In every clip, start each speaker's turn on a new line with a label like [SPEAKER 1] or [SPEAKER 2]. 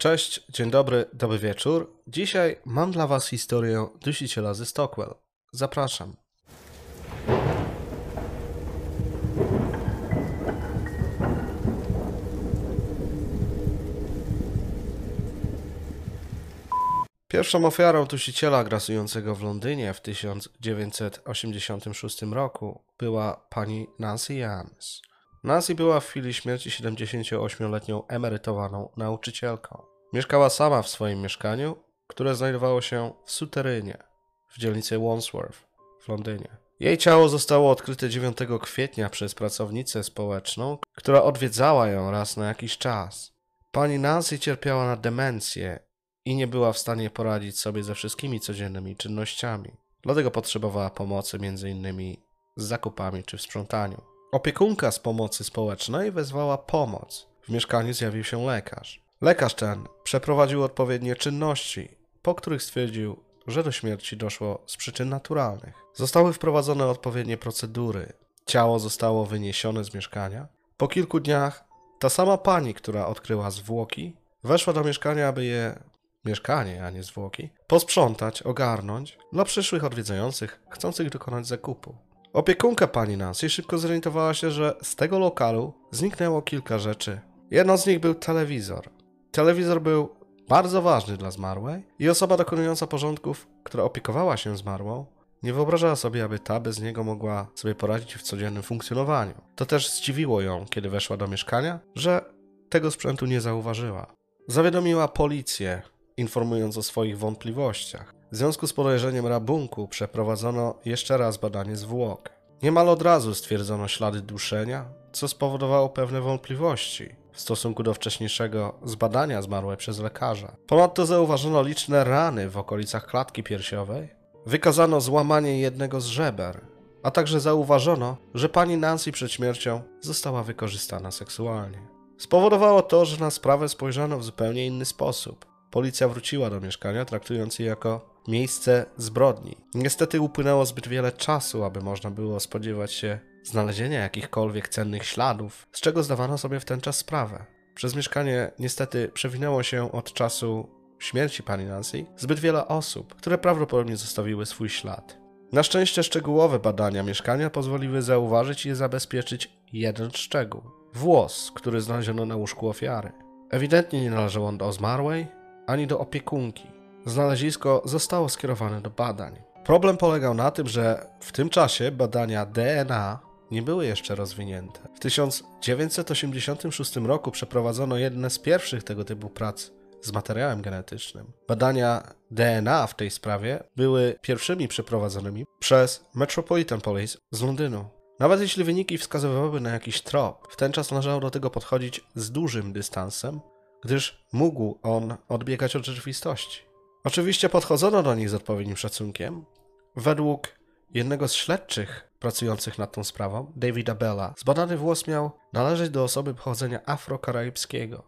[SPEAKER 1] Cześć, dzień dobry, dobry wieczór. Dzisiaj mam dla Was historię dusiciela ze Stockwell. Zapraszam. Pierwszą ofiarą dusiciela grasującego w Londynie w 1986 roku była pani Nancy Jans. Nancy była w chwili śmierci 78-letnią emerytowaną nauczycielką. Mieszkała sama w swoim mieszkaniu, które znajdowało się w suterynie w dzielnicy Wandsworth w Londynie. Jej ciało zostało odkryte 9 kwietnia przez pracownicę społeczną, która odwiedzała ją raz na jakiś czas. Pani Nancy cierpiała na demencję i nie była w stanie poradzić sobie ze wszystkimi codziennymi czynnościami. Dlatego potrzebowała pomocy m.in. z zakupami czy w sprzątaniu. Opiekunka z pomocy społecznej wezwała pomoc. W mieszkaniu zjawił się lekarz. Lekarz ten przeprowadził odpowiednie czynności, po których stwierdził, że do śmierci doszło z przyczyn naturalnych. Zostały wprowadzone odpowiednie procedury. Ciało zostało wyniesione z mieszkania. Po kilku dniach ta sama pani, która odkryła zwłoki, weszła do mieszkania, aby je mieszkanie, a nie zwłoki, posprzątać, ogarnąć dla przyszłych odwiedzających chcących dokonać zakupu. Opiekunka pani Nancy szybko zorientowała się, że z tego lokalu zniknęło kilka rzeczy. Jedną z nich był telewizor. Telewizor był bardzo ważny dla zmarłej i osoba dokonująca porządków, która opiekowała się zmarłą, nie wyobrażała sobie, aby ta bez niego mogła sobie poradzić w codziennym funkcjonowaniu. To też zdziwiło ją, kiedy weszła do mieszkania, że tego sprzętu nie zauważyła. Zawiadomiła policję, informując o swoich wątpliwościach. W związku z podejrzeniem rabunku przeprowadzono jeszcze raz badanie zwłok. Niemal od razu stwierdzono ślady duszenia, co spowodowało pewne wątpliwości w stosunku do wcześniejszego zbadania zmarłej przez lekarza. Ponadto zauważono liczne rany w okolicach klatki piersiowej, wykazano złamanie jednego z żeber, a także zauważono, że pani Nancy przed śmiercią została wykorzystana seksualnie. Spowodowało to, że na sprawę spojrzano w zupełnie inny sposób. Policja wróciła do mieszkania, traktując je jako miejsce zbrodni. Niestety upłynęło zbyt wiele czasu, aby można było spodziewać się znalezienia jakichkolwiek cennych śladów, z czego zdawano sobie w ten czas sprawę. Przez mieszkanie niestety przewinęło się od czasu śmierci pani Nancy zbyt wiele osób, które prawdopodobnie zostawiły swój ślad. Na szczęście szczegółowe badania mieszkania pozwoliły zauważyć i zabezpieczyć jeden szczegół. Włos, który znaleziono na łóżku ofiary. Ewidentnie nie należał on do zmarłej, ani do opiekunki. Znalezisko zostało skierowane do badań. Problem polegał na tym, że w tym czasie badania DNA nie były jeszcze rozwinięte. W 1986 roku przeprowadzono jedne z pierwszych tego typu prac z materiałem genetycznym. Badania DNA w tej sprawie były pierwszymi przeprowadzonymi przez Metropolitan Police z Londynu. Nawet jeśli wyniki wskazywałyby na jakiś trop, w ten czas należało do tego podchodzić z dużym dystansem, gdyż mógł on odbiegać od rzeczywistości. Oczywiście podchodzono do nich z odpowiednim szacunkiem. Według jednego z śledczych pracujących nad tą sprawą, Davida Bella, zbadany włos miał należeć do osoby pochodzenia afrokaraibskiego.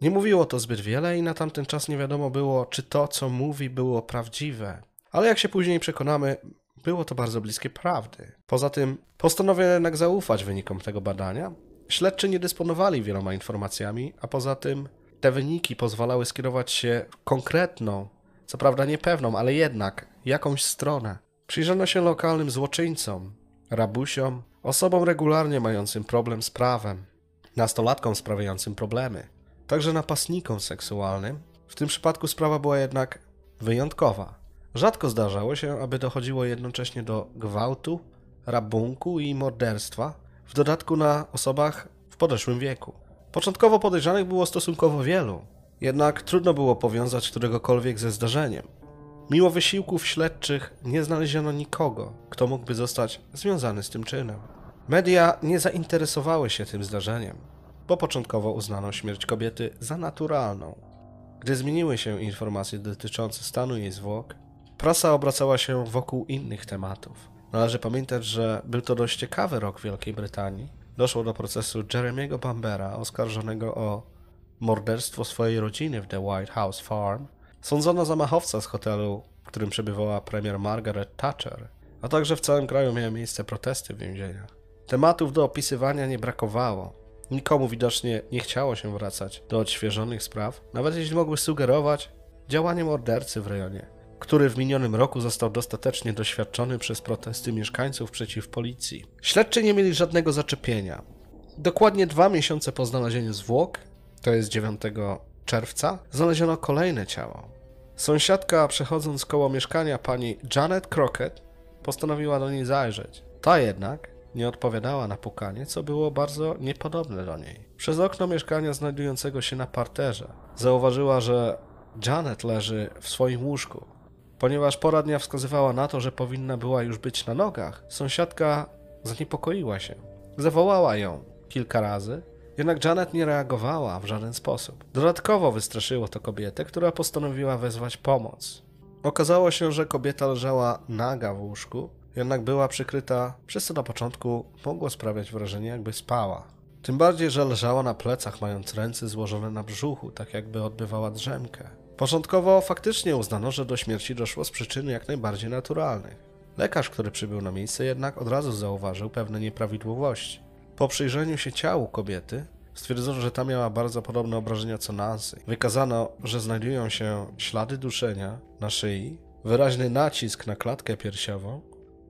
[SPEAKER 1] Nie mówiło to zbyt wiele i na tamten czas nie wiadomo było, czy to, co mówi, było prawdziwe. Ale jak się później przekonamy, było to bardzo bliskie prawdy. Poza tym postanowiono jednak zaufać wynikom tego badania. Śledczy nie dysponowali wieloma informacjami, a poza tym te wyniki pozwalały skierować się konkretną, co prawda niepewną, ale jednak jakąś stronę. Przyjrzano się lokalnym złoczyńcom, rabusiom, osobom regularnie mającym problem z prawem, nastolatkom sprawiającym problemy, także napastnikom seksualnym. W tym przypadku sprawa była jednak wyjątkowa. Rzadko zdarzało się, aby dochodziło jednocześnie do gwałtu, rabunku i morderstwa, w dodatku na osobach w podeszłym wieku. Początkowo podejrzanych było stosunkowo wielu, jednak trudno było powiązać któregokolwiek ze zdarzeniem. Mimo wysiłków śledczych nie znaleziono nikogo, kto mógłby zostać związany z tym czynem. Media nie zainteresowały się tym zdarzeniem, bo początkowo uznano śmierć kobiety za naturalną. Gdy zmieniły się informacje dotyczące stanu jej zwłok, prasa obracała się wokół innych tematów. Należy pamiętać, że był to dość ciekawy rok w Wielkiej Brytanii. Doszło do procesu Jeremiego Bambera, oskarżonego o morderstwo swojej rodziny w The White House Farm. Sądzono zamachowca z hotelu, w którym przebywała premier Margaret Thatcher, a także w całym kraju miały miejsce protesty w więzieniach. Tematów do opisywania nie brakowało. Nikomu widocznie nie chciało się wracać do odświeżonych spraw, nawet jeśli mogły sugerować działanie mordercy w rejonie, który w minionym roku został dostatecznie doświadczony przez protesty mieszkańców przeciw policji. Śledczy nie mieli żadnego zaczepienia. Dokładnie dwa miesiące po znalezieniu zwłok, to jest 9 czerwca, znaleziono kolejne ciało. Sąsiadka, przechodząc koło mieszkania pani Janet Crockett, postanowiła do niej zajrzeć. Ta jednak nie odpowiadała na pukanie, co było bardzo niepodobne do niej. Przez okno mieszkania znajdującego się na parterze zauważyła, że Janet leży w swoim łóżku. Ponieważ pora dnia wskazywała na to, że powinna była już być na nogach, sąsiadka zaniepokoiła się. Zawołała ją kilka razy, jednak Janet nie reagowała w żaden sposób. Dodatkowo wystraszyło to kobietę, która postanowiła wezwać pomoc. Okazało się, że kobieta leżała naga w łóżku, jednak była przykryta, przez co na początku mogło sprawiać wrażenie, jakby spała. Tym bardziej, że leżała na plecach, mając ręce złożone na brzuchu, tak jakby odbywała drzemkę. Początkowo faktycznie uznano, że do śmierci doszło z przyczyny jak najbardziej naturalnych. Lekarz, który przybył na miejsce, jednak od razu zauważył pewne nieprawidłowości. Po przyjrzeniu się ciału kobiety, stwierdzono, że ta miała bardzo podobne obrażenia co Nancy. Wykazano, że znajdują się ślady duszenia na szyi, wyraźny nacisk na klatkę piersiową,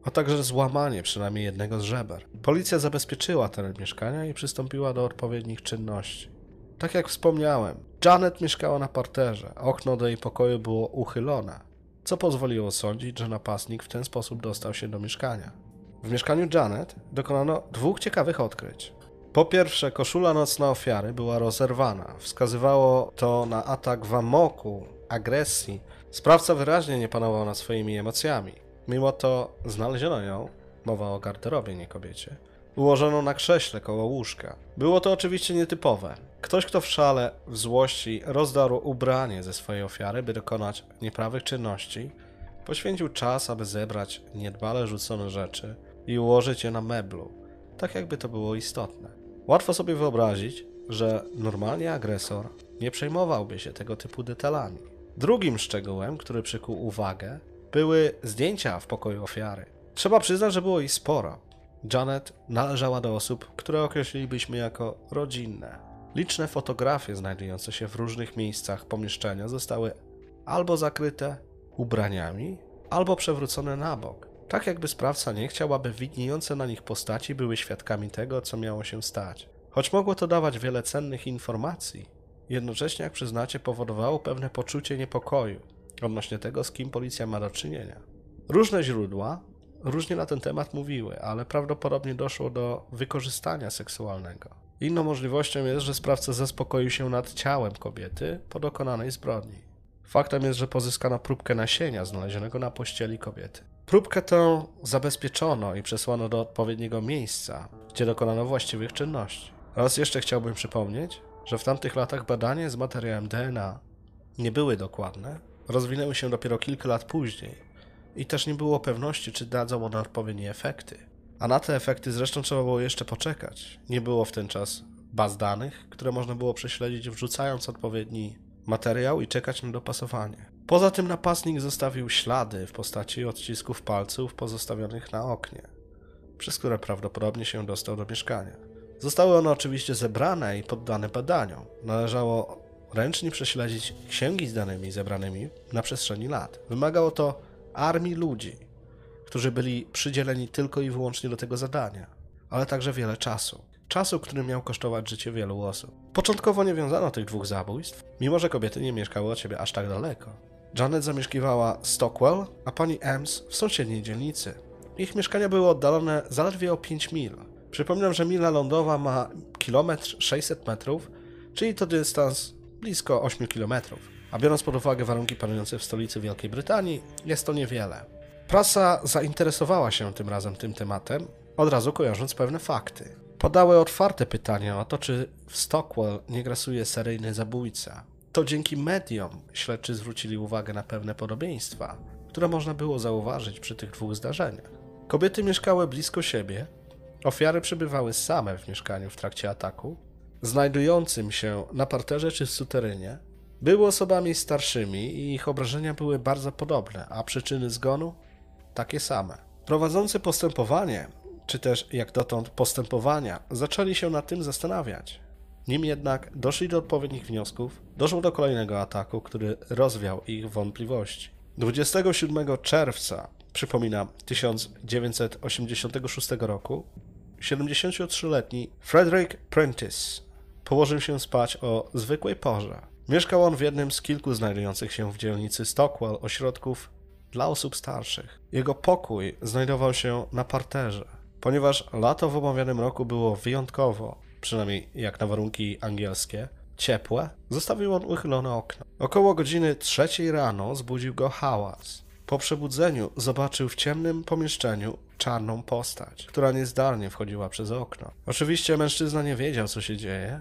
[SPEAKER 1] a także złamanie przynajmniej jednego z żeber. Policja zabezpieczyła teren mieszkania i przystąpiła do odpowiednich czynności. Tak jak wspomniałem, Janet mieszkała na parterze, okno do jej pokoju było uchylone, co pozwoliło sądzić, że napastnik w ten sposób dostał się do mieszkania. W mieszkaniu Janet dokonano dwóch ciekawych odkryć. Po pierwsze, koszula nocna ofiary była rozerwana. Wskazywało to na atak w amoku, agresji. Sprawca wyraźnie nie panował nad swoimi emocjami. Mimo to znaleziono ją, mowa o garderobie, nie kobiecie, ułożoną na krześle koło łóżka. Było to oczywiście nietypowe. Ktoś, kto w szale, w złości rozdarł ubranie ze swojej ofiary, by dokonać nieprawych czynności, poświęcił czas, aby zebrać niedbale rzucone rzeczy i ułożyć je na meblu, tak jakby to było istotne. Łatwo sobie wyobrazić, że normalnie agresor nie przejmowałby się tego typu detalami. Drugim szczegółem, który przykuł uwagę, były zdjęcia w pokoju ofiary. Trzeba przyznać, że było ich sporo. Janet należała do osób, które określilibyśmy jako rodzinne. Liczne fotografie znajdujące się w różnych miejscach pomieszczenia zostały albo zakryte ubraniami, albo przewrócone na bok, tak jakby sprawca nie chciał, aby widniejące na nich postaci były świadkami tego, co miało się stać. Choć mogło to dawać wiele cennych informacji, jednocześnie, jak przyznacie, powodowało pewne poczucie niepokoju odnośnie tego, z kim policja ma do czynienia. Różne źródła różnie na ten temat mówiły, ale prawdopodobnie doszło do wykorzystania seksualnego. Inną możliwością jest, że sprawca zaspokoił się nad ciałem kobiety po dokonanej zbrodni. Faktem jest, że pozyskano próbkę nasienia znalezionego na pościeli kobiety. Próbkę tę zabezpieczono i przesłano do odpowiedniego miejsca, gdzie dokonano właściwych czynności. Raz jeszcze chciałbym przypomnieć, że w tamtych latach badania z materiałem DNA nie były dokładne, rozwinęły się dopiero kilka lat później i też nie było pewności, czy dadzą one odpowiednie efekty. A na te efekty zresztą trzeba było jeszcze poczekać. Nie było w ten czas baz danych, które można było prześledzić wrzucając odpowiedni materiał i czekać na dopasowanie. Poza tym napastnik zostawił ślady w postaci odcisków palców pozostawionych na oknie, przez które prawdopodobnie się dostał do mieszkania. Zostały one oczywiście zebrane i poddane badaniom. Należało ręcznie prześledzić księgi z danymi zebranymi na przestrzeni lat. Wymagało to armii ludzi, którzy byli przydzieleni tylko i wyłącznie do tego zadania, ale także wiele czasu. Czasu, który miał kosztować życie wielu osób. Początkowo nie wiązano tych dwóch zabójstw, mimo że kobiety nie mieszkały od siebie aż tak daleko. Janet zamieszkiwała Stockwell, a pani Ems w sąsiedniej dzielnicy. Ich mieszkania były oddalone zaledwie o 5 mil. Przypominam, że mila lądowa ma kilometr 600 metrów, czyli to dystans blisko 8 kilometrów. A biorąc pod uwagę warunki panujące w stolicy Wielkiej Brytanii, jest to niewiele. Prasa zainteresowała się tym razem tym tematem, od razu kojarząc pewne fakty. Podały otwarte pytania o to, czy w Stockwell nie grasuje seryjny zabójca. To dzięki mediom śledczy zwrócili uwagę na pewne podobieństwa, które można było zauważyć przy tych dwóch zdarzeniach. Kobiety mieszkały blisko siebie, ofiary przebywały same w mieszkaniu w trakcie ataku, znajdującym się na parterze czy w suterynie, były osobami starszymi i ich obrażenia były bardzo podobne, a przyczyny zgonu takie same. Prowadzący postępowanie czy też jak dotąd postępowania, zaczęli się nad tym zastanawiać. Nim jednak doszli do odpowiednich wniosków, doszło do kolejnego ataku, który rozwiał ich wątpliwości. 27 czerwca, przypominam, 1986 roku, 73-letni Frederick Prentice położył się spać o zwykłej porze. Mieszkał on w jednym z kilku znajdujących się w dzielnicy Stockwell ośrodków dla osób starszych. Jego pokój znajdował się na parterze. Ponieważ lato w omawianym roku było wyjątkowo, przynajmniej jak na warunki angielskie, ciepłe, zostawił on uchylone okno. Około godziny trzeciej rano zbudził go hałas. Po przebudzeniu zobaczył w ciemnym pomieszczeniu czarną postać, która niezdarnie wchodziła przez okno. Oczywiście mężczyzna nie wiedział, co się dzieje.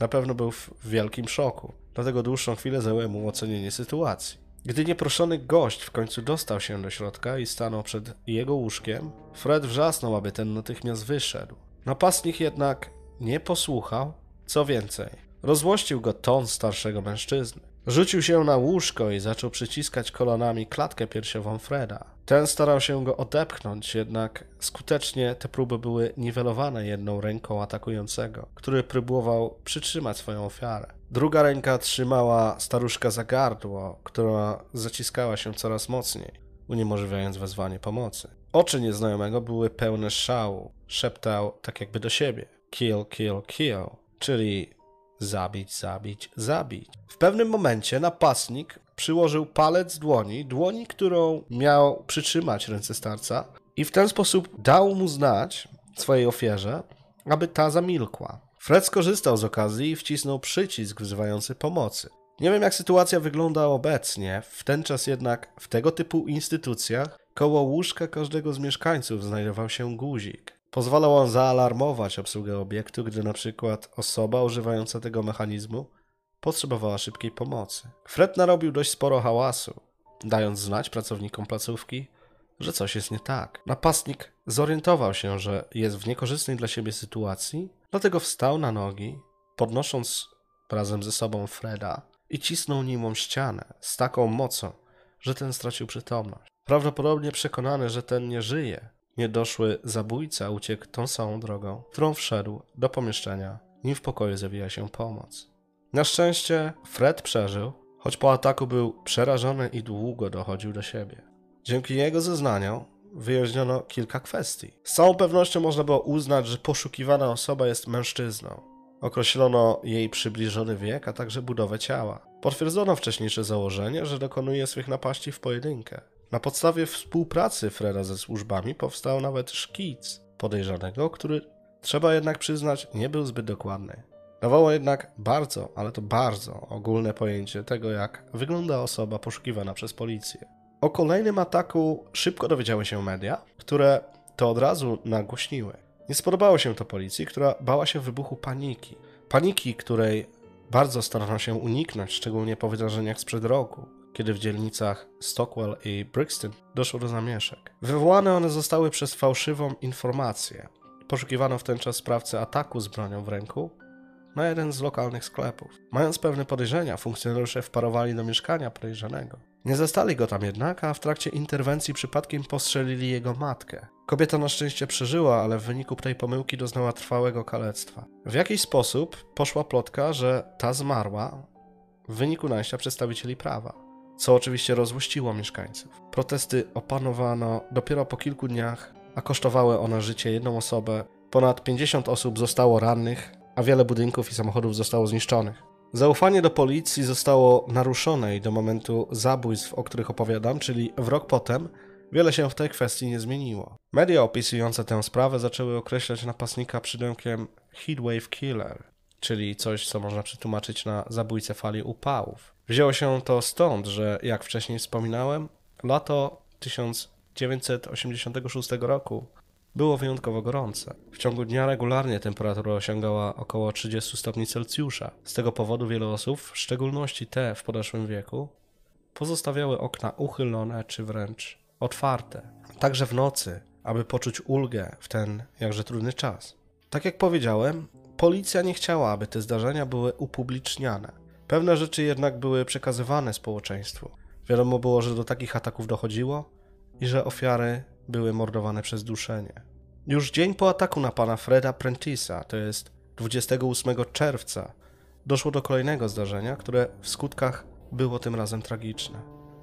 [SPEAKER 1] Na pewno był w wielkim szoku, dlatego dłuższą chwilę zajęło mu ocenienie sytuacji. Gdy nieproszony gość w końcu dostał się do środka i stanął przed jego łóżkiem, Fred wrzasnął, aby ten natychmiast wyszedł. Napastnik jednak nie posłuchał, co więcej, rozłościł go ton starszego mężczyzny. Rzucił się na łóżko i zaczął przyciskać kolanami klatkę piersiową Freda. Ten starał się go odepchnąć, jednak skutecznie te próby były niwelowane jedną ręką atakującego, który próbował przytrzymać swoją ofiarę. Druga ręka trzymała staruszka za gardło, która zaciskała się coraz mocniej, uniemożliwiając wezwanie pomocy. Oczy nieznajomego były pełne szału. Szeptał tak jakby do siebie: kill, kill, kill, czyli zabić, zabić, zabić. W pewnym momencie napastnik przyłożył palec dłoni, dłoni, którą miał przytrzymać ręce starca, i w ten sposób dał mu znać swojej ofierze, aby ta zamilkła. Fred skorzystał z okazji i wcisnął przycisk wzywający pomocy. Nie wiem, jak sytuacja wygląda obecnie, w ten czas jednak w tego typu instytucjach koło łóżka każdego z mieszkańców znajdował się guzik. Pozwalał on zaalarmować obsługę obiektu, gdy na przykład osoba używająca tego mechanizmu potrzebowała szybkiej pomocy. Fred narobił dość sporo hałasu, dając znać pracownikom placówki, że coś jest nie tak. Napastnik zorientował się, że jest w niekorzystnej dla siebie sytuacji, dlatego wstał na nogi, podnosząc razem ze sobą Freda i cisnął nim o ścianę z taką mocą, że ten stracił przytomność. Prawdopodobnie przekonany, że ten nie żyje, niedoszły zabójca uciekł tą samą drogą, którą wszedł do pomieszczenia, nim w pokoju zawija się pomoc. Na szczęście Fred przeżył, choć po ataku był przerażony i długo dochodził do siebie. Dzięki jego zeznaniom wyjaśniono kilka kwestii. Z całą pewnością można było uznać, że poszukiwana osoba jest mężczyzną. Określono jej przybliżony wiek, a także budowę ciała. Potwierdzono wcześniejsze założenie, że dokonuje swych napaści w pojedynkę. Na podstawie współpracy Freda ze służbami powstał nawet szkic podejrzanego, który trzeba jednak przyznać nie był zbyt dokładny. Dawało jednak bardzo, ale to bardzo ogólne pojęcie tego, jak wygląda osoba poszukiwana przez policję. O kolejnym ataku szybko dowiedziały się media, które to od razu nagłośniły. Nie spodobało się to policji, która bała się wybuchu paniki. Paniki, której bardzo starano się uniknąć, szczególnie po wydarzeniach sprzed roku, kiedy w dzielnicach Stockwell i Brixton doszło do zamieszek. Wywołane one zostały przez fałszywą informację. Poszukiwano w ten czas sprawcy ataku z bronią w ręku na jeden z lokalnych sklepów. Mając pewne podejrzenia, funkcjonariusze wparowali do mieszkania podejrzanego. Nie zastali go tam jednak, a w trakcie interwencji przypadkiem postrzelili jego matkę. Kobieta na szczęście przeżyła, ale w wyniku tej pomyłki doznała trwałego kalectwa. W jakiś sposób poszła plotka, że ta zmarła w wyniku najścia przedstawicieli prawa, co oczywiście rozłościło mieszkańców. Protesty opanowano dopiero po kilku dniach, a kosztowały one życie jedną osobę. Ponad 50 osób zostało rannych, a wiele budynków i samochodów zostało zniszczonych. Zaufanie do policji zostało naruszone i do momentu zabójstw, o których opowiadam, czyli w rok potem, wiele się w tej kwestii nie zmieniło. Media opisujące tę sprawę zaczęły określać napastnika przydomkiem Heatwave Killer, czyli coś, co można przetłumaczyć na zabójcę fali upałów. Wzięło się to stąd, że, jak wcześniej wspominałem, lato 1986 roku było wyjątkowo gorące. W ciągu dnia regularnie temperatura osiągała około 30 stopni Celsjusza. Z tego powodu wiele osób, w szczególności te w podeszłym wieku, pozostawiały okna uchylone czy wręcz otwarte, także w nocy, aby poczuć ulgę w ten jakże trudny czas. Tak jak powiedziałem, policja nie chciała, aby te zdarzenia były upubliczniane. Pewne rzeczy jednak były przekazywane społeczeństwu. Wiadomo było, że do takich ataków dochodziło i że ofiary były mordowane przez duszenie. Już dzień po ataku na pana Freda Prentice'a, to jest 28 czerwca, doszło do kolejnego zdarzenia, które w skutkach było tym razem tragiczne.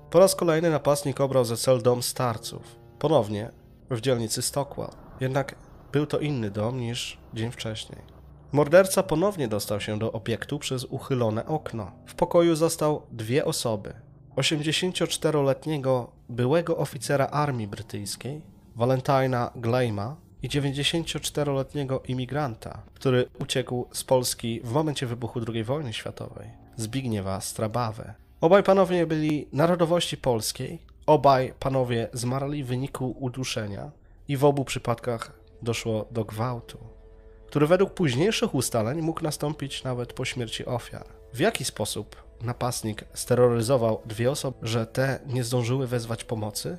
[SPEAKER 1] Po raz kolejny napastnik obrał ze cel dom starców, ponownie w dzielnicy Stockwell. Jednak był to inny dom niż dzień wcześniej. Morderca ponownie dostał się do obiektu przez uchylone okno. W pokoju zastał dwie osoby. 84-letniego byłego oficera armii brytyjskiej, Valentina Glejma i 94-letniego imigranta, który uciekł z Polski w momencie wybuchu II wojny światowej, Zbigniewa Strabawę. Obaj panowie byli narodowości polskiej, obaj panowie zmarli w wyniku uduszenia i w obu przypadkach doszło do gwałtu, który według późniejszych ustaleń mógł nastąpić nawet po śmierci ofiar. W jaki sposób napastnik steroryzował dwie osoby, że te nie zdążyły wezwać pomocy?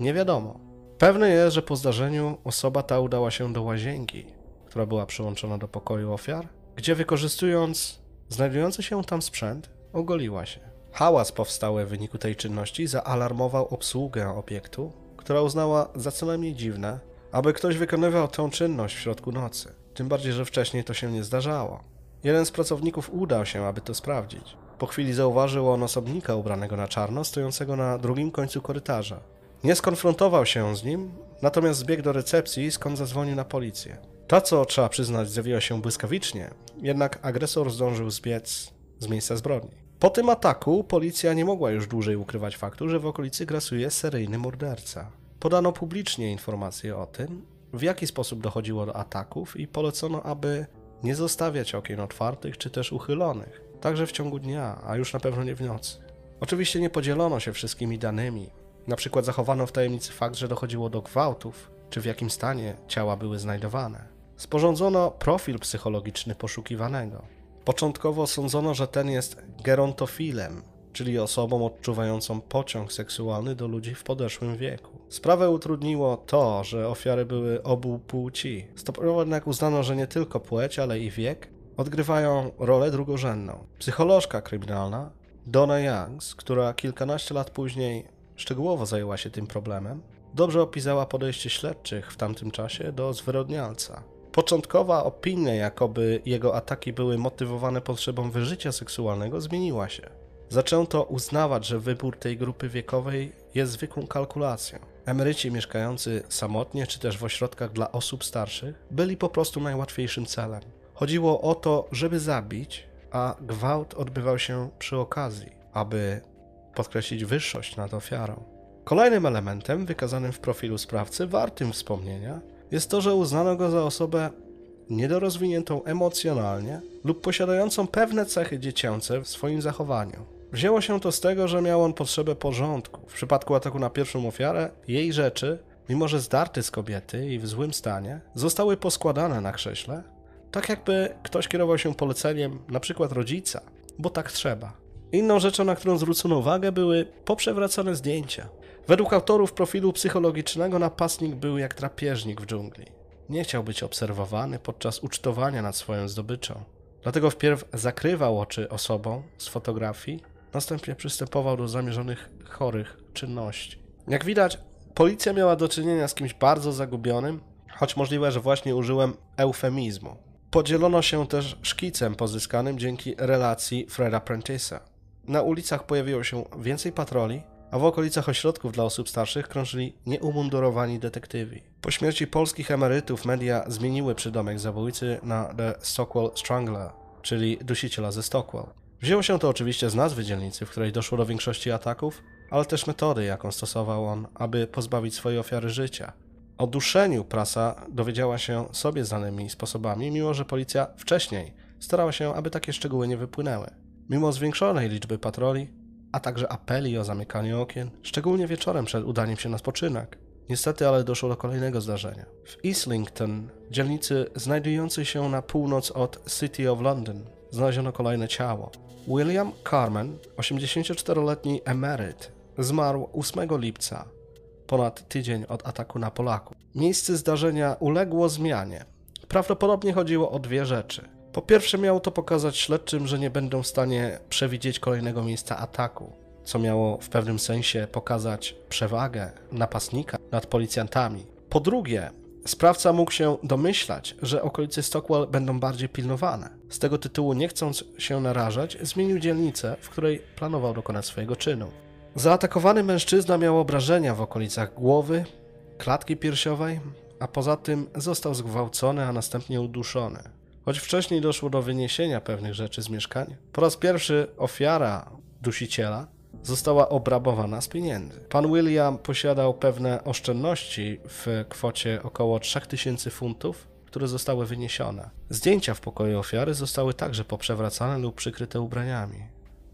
[SPEAKER 1] Nie wiadomo. Pewne jest, że po zdarzeniu osoba ta udała się do łazienki, która była przyłączona do pokoju ofiar, gdzie wykorzystując znajdujący się tam sprzęt, ogoliła się. Hałas powstały w wyniku tej czynności zaalarmował obsługę obiektu, która uznała za co najmniej dziwne, aby ktoś wykonywał tę czynność w środku nocy. Tym bardziej, że wcześniej to się nie zdarzało. Jeden z pracowników udał się, aby to sprawdzić. Po chwili zauważył on osobnika ubranego na czarno, stojącego na drugim końcu korytarza. Nie skonfrontował się z nim, natomiast zbiegł do recepcji, skąd zadzwonił na policję. Ta, co trzeba przyznać, zjawiła się błyskawicznie, jednak agresor zdążył zbiec z miejsca zbrodni. Po tym ataku policja nie mogła już dłużej ukrywać faktu, że w okolicy grasuje seryjny morderca. Podano publicznie informacje o tym, w jaki sposób dochodziło do ataków i polecono, aby nie zostawiać okien otwartych czy też uchylonych, także w ciągu dnia, a już na pewno nie w nocy. Oczywiście nie podzielono się wszystkimi danymi. Na przykład zachowano w tajemnicy fakt, że dochodziło do gwałtów, czy w jakim stanie ciała były znajdowane. Sporządzono profil psychologiczny poszukiwanego. Początkowo sądzono, że ten jest gerontofilem, czyli osobą odczuwającą pociąg seksualny do ludzi w podeszłym wieku. Sprawę utrudniło to, że ofiary były obu płci. Stopniowo jednak uznano, że nie tylko płeć, ale i wiek odgrywają rolę drugorzędną. Psycholożka kryminalna Donna Youngs, która kilkanaście lat później szczegółowo zajęła się tym problemem, dobrze opisała podejście śledczych w tamtym czasie do zwyrodnialca. Początkowa opinia, jakoby jego ataki były motywowane potrzebą wyżycia seksualnego, zmieniła się. Zaczęto uznawać, że wybór tej grupy wiekowej jest zwykłą kalkulacją. Emeryci mieszkający samotnie czy też w ośrodkach dla osób starszych byli po prostu najłatwiejszym celem. Chodziło o to, żeby zabić, a gwałt odbywał się przy okazji, aby podkreślić wyższość nad ofiarą. Kolejnym elementem wykazanym w profilu sprawcy, wartym wspomnienia, jest to, że uznano go za osobę niedorozwiniętą emocjonalnie lub posiadającą pewne cechy dziecięce w swoim zachowaniu. Wzięło się to z tego, że miał on potrzebę porządku. W przypadku ataku na pierwszą ofiarę, jej rzeczy, mimo że zdarte z kobiety i w złym stanie, zostały poskładane na krześle, tak jakby ktoś kierował się poleceniem na przykład rodzica, bo tak trzeba. Inną rzeczą, na którą zwrócono uwagę, były poprzewracane zdjęcia. Według autorów profilu psychologicznego napastnik był jak drapieżnik w dżungli. Nie chciał być obserwowany podczas ucztowania nad swoją zdobyczą. Dlatego wpierw zakrywał oczy osobom z fotografii, następnie przystępował do zamierzonych chorych czynności. Jak widać, policja miała do czynienia z kimś bardzo zagubionym, choć możliwe, że właśnie użyłem eufemizmu. Podzielono się też szkicem pozyskanym dzięki relacji Freda Prentice'a. Na ulicach pojawiło się więcej patroli, a w okolicach ośrodków dla osób starszych krążyli nieumundurowani detektywi. Po śmierci polskich emerytów media zmieniły przydomek zabójcy na The Stockwell Strangler, czyli dusiciela ze Stockwell. Wzięło się to oczywiście z nazwy dzielnicy, w której doszło do większości ataków, ale też metody, jaką stosował on, aby pozbawić swojej ofiary życia. O duszeniu prasa dowiedziała się sobie znanymi sposobami, mimo że policja wcześniej starała się, aby takie szczegóły nie wypłynęły. Mimo zwiększonej liczby patroli, a także apeli o zamykanie okien, szczególnie wieczorem przed udaniem się na spoczynek. Niestety, ale doszło do kolejnego zdarzenia. W Islington, dzielnicy znajdującej się na północ od City of London, znaleziono kolejne ciało. William Carmen, 84-letni emeryt, zmarł 8 lipca, ponad tydzień od ataku na Polaków. Miejsce zdarzenia uległo zmianie. Prawdopodobnie chodziło o dwie rzeczy. Po pierwsze, miało to pokazać śledczym, że nie będą w stanie przewidzieć kolejnego miejsca ataku, co miało w pewnym sensie pokazać przewagę napastnika nad policjantami. Po drugie, sprawca mógł się domyślać, że okolice Stockwell będą bardziej pilnowane. Z tego tytułu, nie chcąc się narażać, zmienił dzielnicę, w której planował dokonać swojego czynu. Zaatakowany mężczyzna miał obrażenia w okolicach głowy, klatki piersiowej, a poza tym został zgwałcony, a następnie uduszony. Choć wcześniej doszło do wyniesienia pewnych rzeczy z mieszkania, po raz pierwszy ofiara dusiciela została obrabowana z pieniędzy. Pan William posiadał pewne oszczędności w kwocie około 3000 funtów, które zostały wyniesione. Zdjęcia w pokoju ofiary zostały także poprzewracane lub przykryte ubraniami.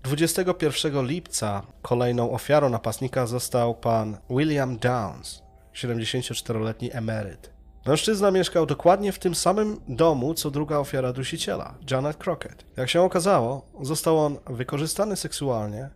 [SPEAKER 1] 21 lipca kolejną ofiarą napastnika został pan William Downs, 74-letni emeryt. Mężczyzna mieszkał dokładnie w tym samym domu, co druga ofiara dusiciela, Janet Crockett. Jak się okazało, został on wykorzystany seksualnie,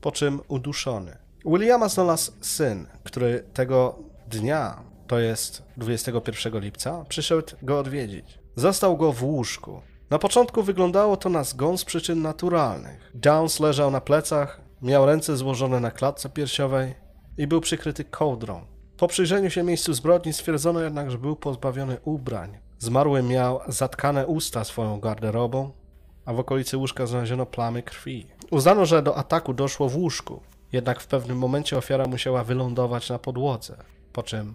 [SPEAKER 1] po czym uduszony. Williama znalazł syn, który tego dnia, to jest 21 lipca, przyszedł go odwiedzić. Zastał go w łóżku. Na początku wyglądało to na zgon z przyczyn naturalnych. Downs leżał na plecach, miał ręce złożone na klatce piersiowej i był przykryty kołdrą. Po przyjrzeniu się miejscu zbrodni stwierdzono jednak, że był pozbawiony ubrań. Zmarły miał zatkane usta swoją garderobą, a w okolicy łóżka znaleziono plamy krwi. Uznano, że do ataku doszło w łóżku, jednak w pewnym momencie ofiara musiała wylądować na podłodze, po czym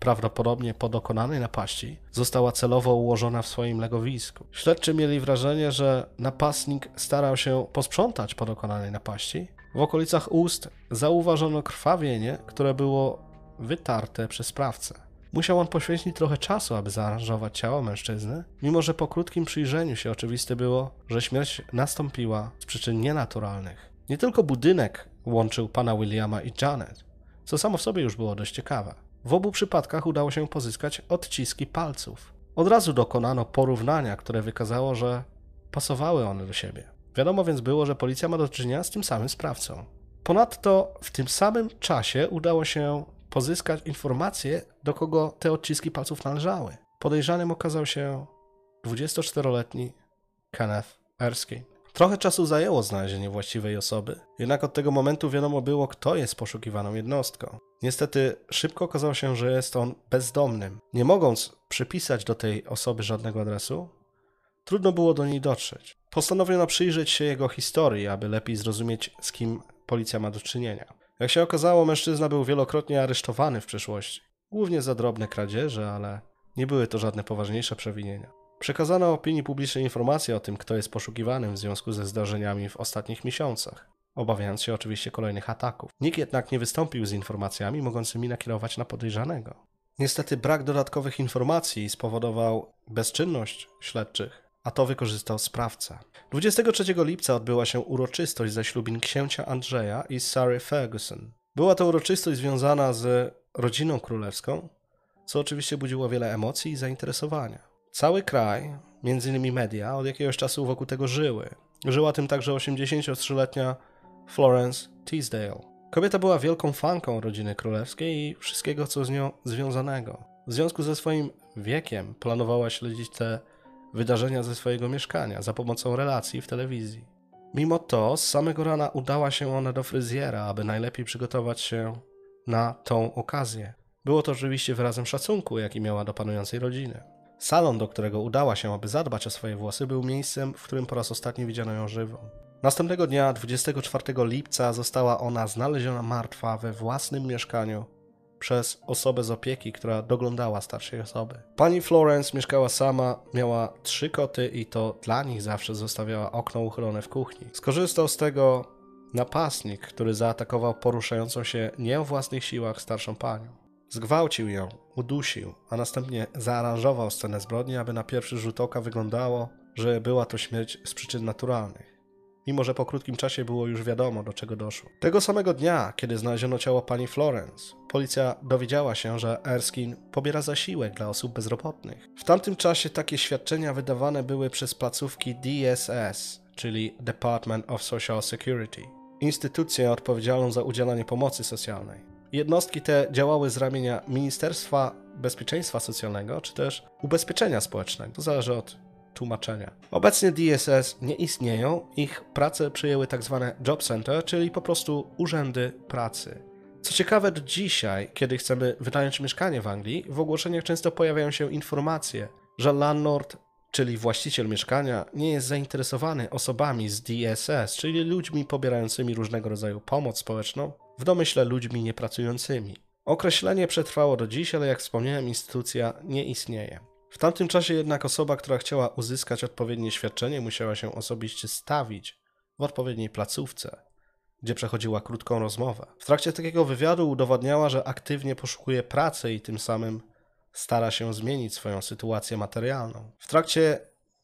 [SPEAKER 1] prawdopodobnie po dokonanej napaści została celowo ułożona w swoim legowisku. Śledczy mieli wrażenie, że napastnik starał się posprzątać po dokonanej napaści. W okolicach ust zauważono krwawienie, które było wytarte przez sprawcę. Musiał on poświęcić trochę czasu, aby zaaranżować ciało mężczyzny, mimo że po krótkim przyjrzeniu się oczywiste było, że śmierć nastąpiła z przyczyn nienaturalnych. Nie tylko budynek łączył pana Williama i Janet, co samo w sobie już było dość ciekawe. W obu przypadkach udało się pozyskać odciski palców. Od razu dokonano porównania, które wykazało, że pasowały one do siebie. Wiadomo więc było, że policja ma do czynienia z tym samym sprawcą. Ponadto w tym samym czasie udało się pozyskać informacje, do kogo te odciski palców należały. Podejrzanym okazał się 24-letni Kenneth Erskine. Trochę czasu zajęło znalezienie właściwej osoby, jednak od tego momentu wiadomo było, kto jest poszukiwaną jednostką. Niestety szybko okazało się, że jest on bezdomnym. Nie mogąc przypisać do tej osoby żadnego adresu, trudno było do niej dotrzeć. Postanowiono przyjrzeć się jego historii, aby lepiej zrozumieć, z kim policja ma do czynienia. Jak się okazało, mężczyzna był wielokrotnie aresztowany w przeszłości. Głównie za drobne kradzieże, ale nie były to żadne poważniejsze przewinienia. Przekazano opinii publicznej informacje o tym, kto jest poszukiwanym w związku ze zdarzeniami w ostatnich miesiącach, obawiając się oczywiście kolejnych ataków. Nikt jednak nie wystąpił z informacjami mogącymi nakierować na podejrzanego. Niestety brak dodatkowych informacji spowodował bezczynność śledczych, a to wykorzystał sprawca. 23 lipca odbyła się uroczystość zaślubin księcia Andrzeja i Sary Ferguson. Była to uroczystość związana z rodziną królewską, co oczywiście budziło wiele emocji i zainteresowania. Cały kraj, między innymi media, od jakiegoś czasu wokół tego żyły. Żyła tym także 83-letnia Florence Teasdale. Kobieta była wielką fanką rodziny królewskiej i wszystkiego, co z nią związanego. W związku ze swoim wiekiem planowała śledzić te wydarzenia ze swojego mieszkania za pomocą relacji w telewizji. Mimo to z samego rana udała się ona do fryzjera, aby najlepiej przygotować się na tą okazję. Było to oczywiście wyrazem szacunku, jaki miała do panującej rodziny. Salon, do którego udała się, aby zadbać o swoje włosy, był miejscem, w którym po raz ostatni widziano ją żywą. Następnego dnia, 24 lipca, została ona znaleziona martwa we własnym mieszkaniu przez osobę z opieki, która doglądała starszej osoby. Pani Florence mieszkała sama, miała trzy koty i to dla nich zawsze zostawiała okno uchylone w kuchni. Skorzystał z tego napastnik, który zaatakował poruszającą się nie o własnych siłach starszą panią. Zgwałcił ją, udusił, a następnie zaaranżował scenę zbrodni, aby na pierwszy rzut oka wyglądało, że była to śmierć z przyczyn naturalnych mimo że po krótkim czasie było już wiadomo, do czego doszło. Tego samego dnia, kiedy znaleziono ciało pani Florence, policja dowiedziała się, że Erskine pobiera zasiłek dla osób bezrobotnych. W tamtym czasie takie świadczenia wydawane były przez placówki DSS, czyli Department of Social Security, instytucję odpowiedzialną za udzielanie pomocy socjalnej. Jednostki te działały z ramienia Ministerstwa Bezpieczeństwa Socjalnego czy też Ubezpieczenia Społecznego. To zależy od tłumaczenia. Obecnie DSS nie istnieją, ich pracę przejęły tzw. Tak job center, czyli po prostu urzędy pracy. Co ciekawe, do dzisiaj, kiedy chcemy wynająć mieszkanie w Anglii, w ogłoszeniach często pojawiają się informacje, że landlord, czyli właściciel mieszkania, nie jest zainteresowany osobami z DSS, czyli ludźmi pobierającymi różnego rodzaju pomoc społeczną, w domyśle ludźmi niepracującymi. Określenie przetrwało do dziś, ale jak wspomniałem, instytucja nie istnieje. W tamtym czasie jednak osoba, która chciała uzyskać odpowiednie świadczenie, musiała się osobiście stawić w odpowiedniej placówce, gdzie przechodziła krótką rozmowę. W trakcie takiego wywiadu udowadniała, że aktywnie poszukuje pracy i tym samym stara się zmienić swoją sytuację materialną. W trakcie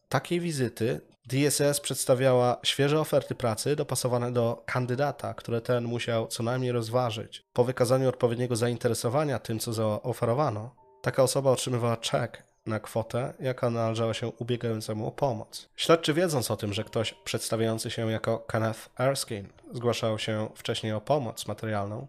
[SPEAKER 1] takiej wizyty DSS przedstawiała świeże oferty pracy dopasowane do kandydata, które ten musiał co najmniej rozważyć. Po wykazaniu odpowiedniego zainteresowania tym, co zaoferowano, taka osoba otrzymywała czek na kwotę, jaka należała się ubiegającemu o pomoc. Śledczy wiedząc o tym, że ktoś przedstawiający się jako Kenneth Erskine zgłaszał się wcześniej o pomoc materialną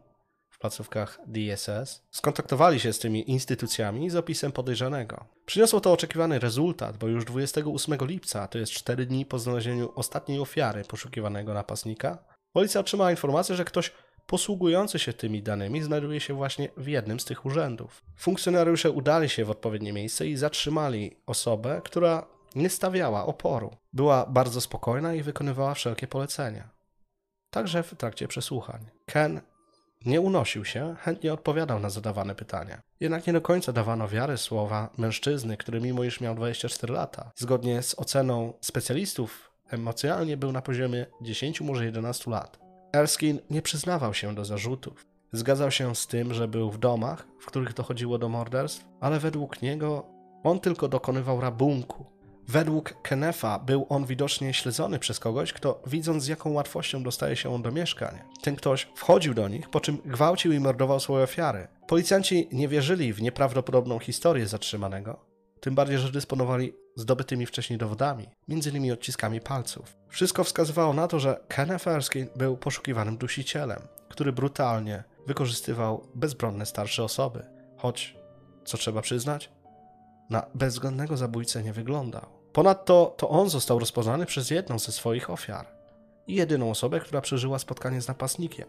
[SPEAKER 1] placówkach DSS, skontaktowali się z tymi instytucjami z opisem podejrzanego. Przyniosło to oczekiwany rezultat, bo już 28 lipca, to jest 4 dni po znalezieniu ostatniej ofiary poszukiwanego napastnika, policja otrzymała informację, że ktoś posługujący się tymi danymi znajduje się właśnie w jednym z tych urzędów. Funkcjonariusze udali się w odpowiednie miejsce i zatrzymali osobę, która nie stawiała oporu. Była bardzo spokojna i wykonywała wszelkie polecenia. Także w trakcie przesłuchań. Ken nie unosił się, chętnie odpowiadał na zadawane pytania. Jednak nie do końca dawano wiary słowa mężczyzny, który mimo iż miał 24 lata, zgodnie z oceną specjalistów, emocjonalnie był na poziomie 10, może 11 lat. Erskine nie przyznawał się do zarzutów. Zgadzał się z tym, że był w domach, w których dochodziło do morderstw, ale według niego on tylko dokonywał rabunku. Według Kenefa był on widocznie śledzony przez kogoś, kto widząc z jaką łatwością dostaje się on do mieszkań. Ten ktoś wchodził do nich, po czym gwałcił i mordował swoje ofiary. Policjanci nie wierzyli w nieprawdopodobną historię zatrzymanego, tym bardziej, że dysponowali zdobytymi wcześniej dowodami, m.in. odciskami palców. Wszystko wskazywało na to, że Kenneth Erskine był poszukiwanym dusicielem, który brutalnie wykorzystywał bezbronne starsze osoby, choć, co trzeba przyznać, na bezwzględnego zabójcę nie wyglądał. Ponadto to on został rozpoznany przez jedną ze swoich ofiar i jedyną osobę, która przeżyła spotkanie z napastnikiem.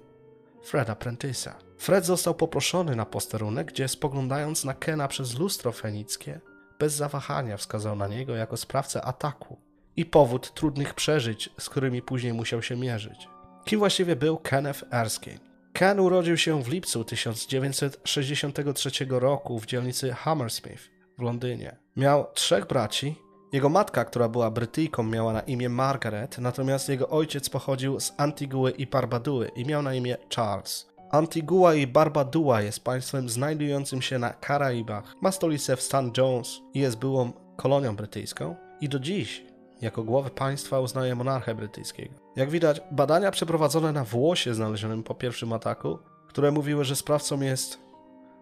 [SPEAKER 1] Freda Prentice'a. Fred został poproszony na posterunek, gdzie spoglądając na Kena przez lustro fenickie, bez zawahania wskazał na niego jako sprawcę ataku i powód trudnych przeżyć, z którymi później musiał się mierzyć. Kim właściwie był Kenneth Erskine? Ken urodził się w lipcu 1963 roku w dzielnicy Hammersmith w Londynie. Miał trzech braci. Jego matka, która była Brytyjką, miała na imię Margaret, natomiast jego ojciec pochodził z Antiguły i Barbaduły i miał na imię Charles. Antigua i Barbadua jest państwem znajdującym się na Karaibach. Ma stolicę w St. John's i jest byłą kolonią brytyjską i do dziś jako głowę państwa uznaje monarchę brytyjskiego. Jak widać, badania przeprowadzone na włosie znalezionym po pierwszym ataku, które mówiły, że sprawcą jest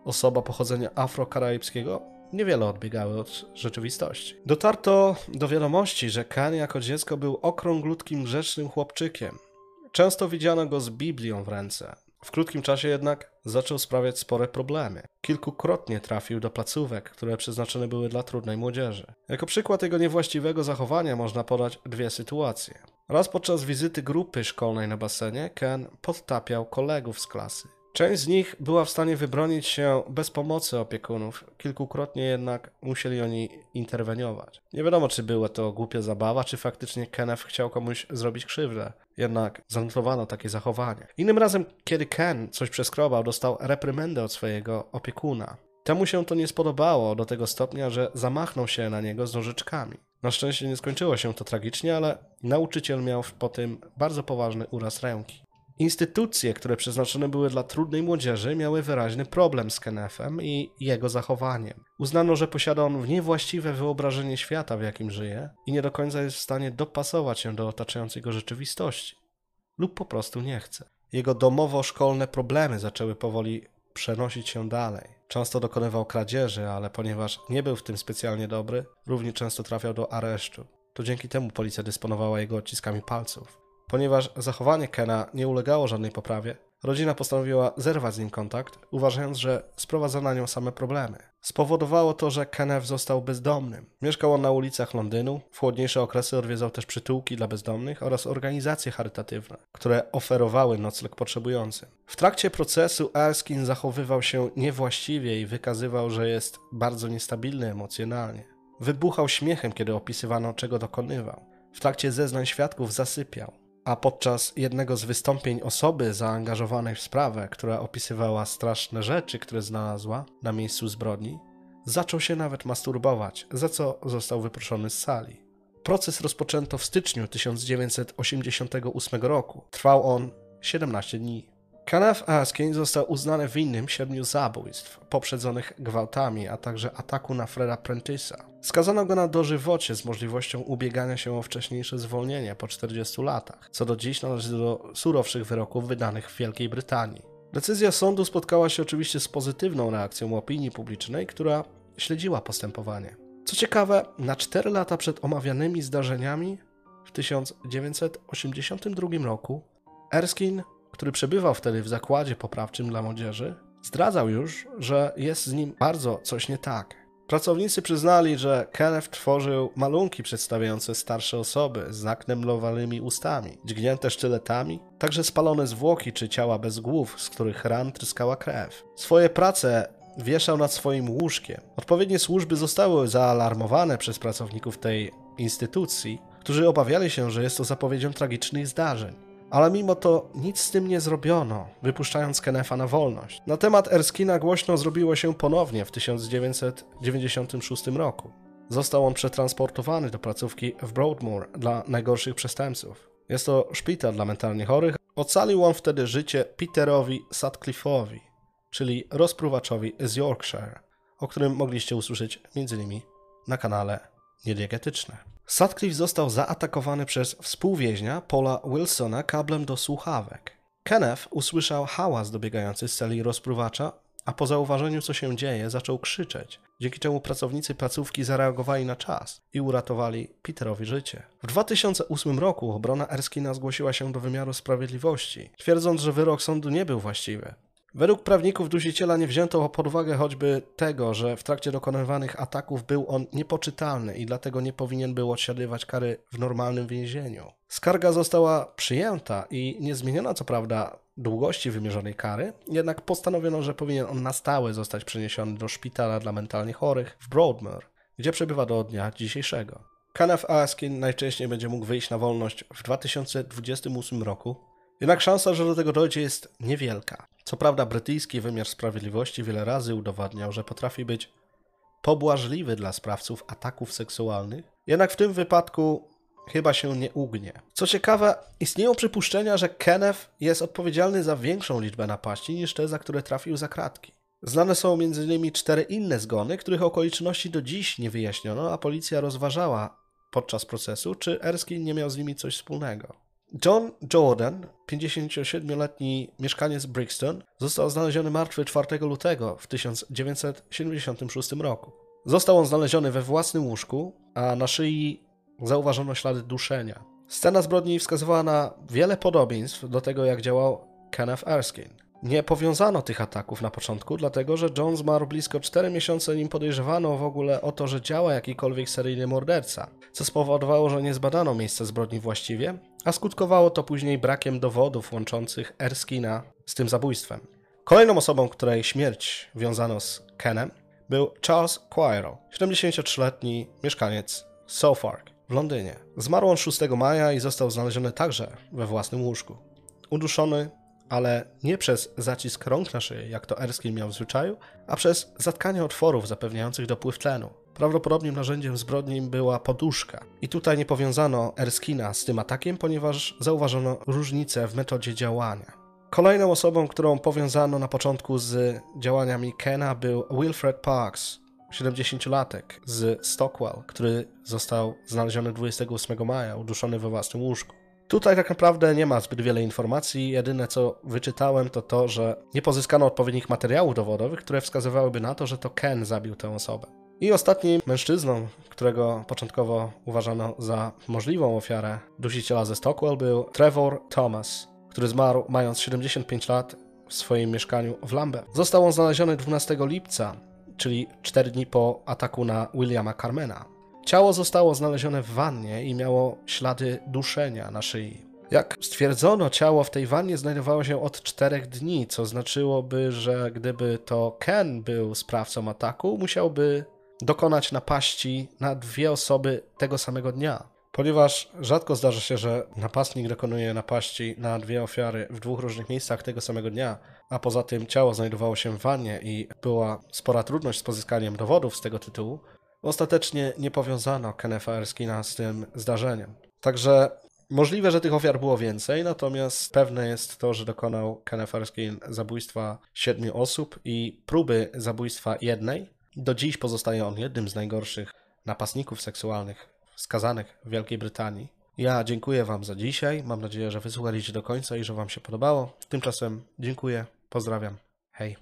[SPEAKER 1] osoba pochodzenia afrokaraibskiego, niewiele odbiegały od rzeczywistości. Dotarto do wiadomości, że Ken jako dziecko był okrąglutkim, grzecznym chłopczykiem. Często widziano go z Biblią w ręce. W krótkim czasie jednak zaczął sprawiać spore problemy. Kilkukrotnie trafił do placówek, które przeznaczone były dla trudnej młodzieży. Jako przykład jego niewłaściwego zachowania można podać dwie sytuacje. Raz podczas wizyty grupy szkolnej na basenie Ken podtapiał kolegów z klasy. Część z nich była w stanie wybronić się bez pomocy opiekunów, kilkukrotnie jednak musieli oni interweniować. Nie wiadomo, czy była to głupia zabawa, czy faktycznie Kenneth chciał komuś zrobić krzywdę. Jednak zanotowano takie zachowanie. Innym razem, kiedy Ken coś przeskrobał, dostał reprymendę od swojego opiekuna. Temu się to nie spodobało do tego stopnia, że zamachnął się na niego z nożyczkami. Na szczęście nie skończyło się to tragicznie, ale nauczyciel miał po tym bardzo poważny uraz ręki. Instytucje, które przeznaczone były dla trudnej młodzieży, miały wyraźny problem z Kennethem i jego zachowaniem. Uznano, że posiada on niewłaściwe wyobrażenie świata, w jakim żyje i nie do końca jest w stanie dopasować się do otaczającej go rzeczywistości. Lub po prostu nie chce. Jego domowo-szkolne problemy zaczęły powoli przenosić się dalej. Często dokonywał kradzieży, ale ponieważ nie był w tym specjalnie dobry, równie często trafiał do aresztu. To dzięki temu policja dysponowała jego odciskami palców. Ponieważ zachowanie Kena nie ulegało żadnej poprawie, rodzina postanowiła zerwać z nim kontakt, uważając, że sprowadza na nią same problemy. Spowodowało to, że Kenneth został bezdomnym. Mieszkał on na ulicach Londynu, w chłodniejsze okresy odwiedzał też przytułki dla bezdomnych oraz organizacje charytatywne, które oferowały nocleg potrzebującym. W trakcie procesu Erskine zachowywał się niewłaściwie i wykazywał, że jest bardzo niestabilny emocjonalnie. Wybuchał śmiechem, kiedy opisywano, czego dokonywał. W trakcie zeznań świadków zasypiał a podczas jednego z wystąpień osoby zaangażowanej w sprawę, która opisywała straszne rzeczy, które znalazła na miejscu zbrodni, zaczął się nawet masturbować, za co został wyproszony z sali. Proces rozpoczęto w styczniu 1988 roku. Trwał on 17 dni. Kenneth Erskine został uznany winnym siedmiu zabójstw, poprzedzonych gwałtami, a także ataku na Freda Prentice'a. Skazano go na dożywocie z możliwością ubiegania się o wcześniejsze zwolnienie po 40 latach, co do dziś należy do surowszych wyroków wydanych w Wielkiej Brytanii. Decyzja sądu spotkała się oczywiście z pozytywną reakcją opinii publicznej, która śledziła postępowanie. Co ciekawe, na 4 lata przed omawianymi zdarzeniami w 1982 roku Erskine który przebywał wtedy w zakładzie poprawczym dla młodzieży, zdradzał już, że jest z nim bardzo coś nie tak. Pracownicy przyznali, że Kenneth tworzył malunki przedstawiające starsze osoby z naknemlowanymi ustami, dźgnięte sztyletami, także spalone zwłoki czy ciała bez głów, z których ran tryskała krew. Swoje prace wieszał nad swoim łóżkiem. Odpowiednie służby zostały zaalarmowane przez pracowników tej instytucji, którzy obawiali się, że jest to zapowiedzią tragicznych zdarzeń ale mimo to nic z tym nie zrobiono, wypuszczając Kenefa na wolność. Na temat Erskina głośno zrobiło się ponownie w 1996 roku. Został on przetransportowany do placówki w Broadmoor dla najgorszych przestępców. Jest to szpital dla mentalnie chorych. Ocalił on wtedy życie Peterowi Sutcliffe'owi, czyli rozpruwaczowi z Yorkshire, o którym mogliście usłyszeć m.in. na kanale Niediegetyczne. Sutcliffe został zaatakowany przez współwięźnia Paula Wilsona kablem do słuchawek. Kenneth usłyszał hałas dobiegający z celi rozpruwacza, a po zauważeniu, co się dzieje, zaczął krzyczeć, dzięki czemu pracownicy placówki zareagowali na czas i uratowali Peterowi życie. W 2008 roku obrona Erskina zgłosiła się do wymiaru sprawiedliwości, twierdząc, że wyrok sądu nie był właściwy. Według prawników dusiciela nie wzięto pod uwagę choćby tego, że w trakcie dokonywanych ataków był on niepoczytalny i dlatego nie powinien był odsiadywać kary w normalnym więzieniu. Skarga została przyjęta i nie zmieniono co prawda długości wymierzonej kary, jednak postanowiono, że powinien on na stałe zostać przeniesiony do szpitala dla mentalnie chorych w Broadmoor, gdzie przebywa do dnia dzisiejszego. Kenneth Askin najczęściej będzie mógł wyjść na wolność w 2028 roku, jednak szansa, że do tego dojdzie jest niewielka. Co prawda brytyjski wymiar sprawiedliwości wiele razy udowadniał, że potrafi być pobłażliwy dla sprawców ataków seksualnych, jednak w tym wypadku chyba się nie ugnie. Co ciekawe, istnieją przypuszczenia, że Kenneth jest odpowiedzialny za większą liczbę napaści niż te, za które trafił za kratki. Znane są m.in. cztery inne zgony, których okoliczności do dziś nie wyjaśniono, a policja rozważała podczas procesu, czy Erskine nie miał z nimi coś wspólnego. John Jordan, 57-letni mieszkaniec Brixton, został znaleziony martwy 4 lutego w 1976 roku. Został on znaleziony we własnym łóżku, a na szyi zauważono ślady duszenia. Scena zbrodni wskazywała na wiele podobieństw do tego, jak działał Kenneth Erskine. Nie powiązano tych ataków na początku, dlatego że John zmarł blisko 4 miesiące nim podejrzewano w ogóle o to, że działa jakikolwiek seryjny morderca, co spowodowało, że nie zbadano miejsca zbrodni właściwie, a skutkowało to później brakiem dowodów łączących Erskina z tym zabójstwem. Kolejną osobą, której śmierć wiązano z Kenem, był Charles Quiro, 73-letni mieszkaniec Southwark w Londynie. Zmarł on 6 maja i został znaleziony także we własnym łóżku. Uduszony ale nie przez zacisk rąk na jak to Erskine miał w zwyczaju, a przez zatkanie otworów zapewniających dopływ tlenu. Prawdopodobnym narzędziem zbrodni była poduszka. I tutaj nie powiązano Erskina z tym atakiem, ponieważ zauważono różnicę w metodzie działania. Kolejną osobą, którą powiązano na początku z działaniami Kena był Wilfred Parks, 70-latek z Stockwell, który został znaleziony 28 maja, uduszony we własnym łóżku. Tutaj tak naprawdę nie ma zbyt wiele informacji. Jedyne co wyczytałem to to, że nie pozyskano odpowiednich materiałów dowodowych, które wskazywałyby na to, że to Ken zabił tę osobę. I ostatnim mężczyzną, którego początkowo uważano za możliwą ofiarę dusiciela ze Stockwell był Trevor Thomas, który zmarł mając 75 lat w swoim mieszkaniu w Lambeth. Został on znaleziony 12 lipca, czyli 4 dni po ataku na Williama Carmena. Ciało zostało znalezione w wannie i miało ślady duszenia na szyi. Jak stwierdzono, ciało w tej wannie znajdowało się od czterech dni, co znaczyłoby, że gdyby to Ken był sprawcą ataku, musiałby dokonać napaści na dwie osoby tego samego dnia. Ponieważ rzadko zdarza się, że napastnik dokonuje napaści na dwie ofiary w dwóch różnych miejscach tego samego dnia, a poza tym ciało znajdowało się w wannie i była spora trudność z pozyskaniem dowodów z tego tytułu, ostatecznie nie powiązano Kennetha Erskina z tym zdarzeniem. Także możliwe, że tych ofiar było więcej, natomiast pewne jest to, że dokonał Kenneth Erskine zabójstwa siedmiu osób i próby zabójstwa jednej. Do dziś pozostaje on jednym z najgorszych napastników seksualnych skazanych w Wielkiej Brytanii. Ja dziękuję Wam za dzisiaj. Mam nadzieję, że wysłuchaliście do końca i że Wam się podobało. Tymczasem dziękuję, pozdrawiam. Hej.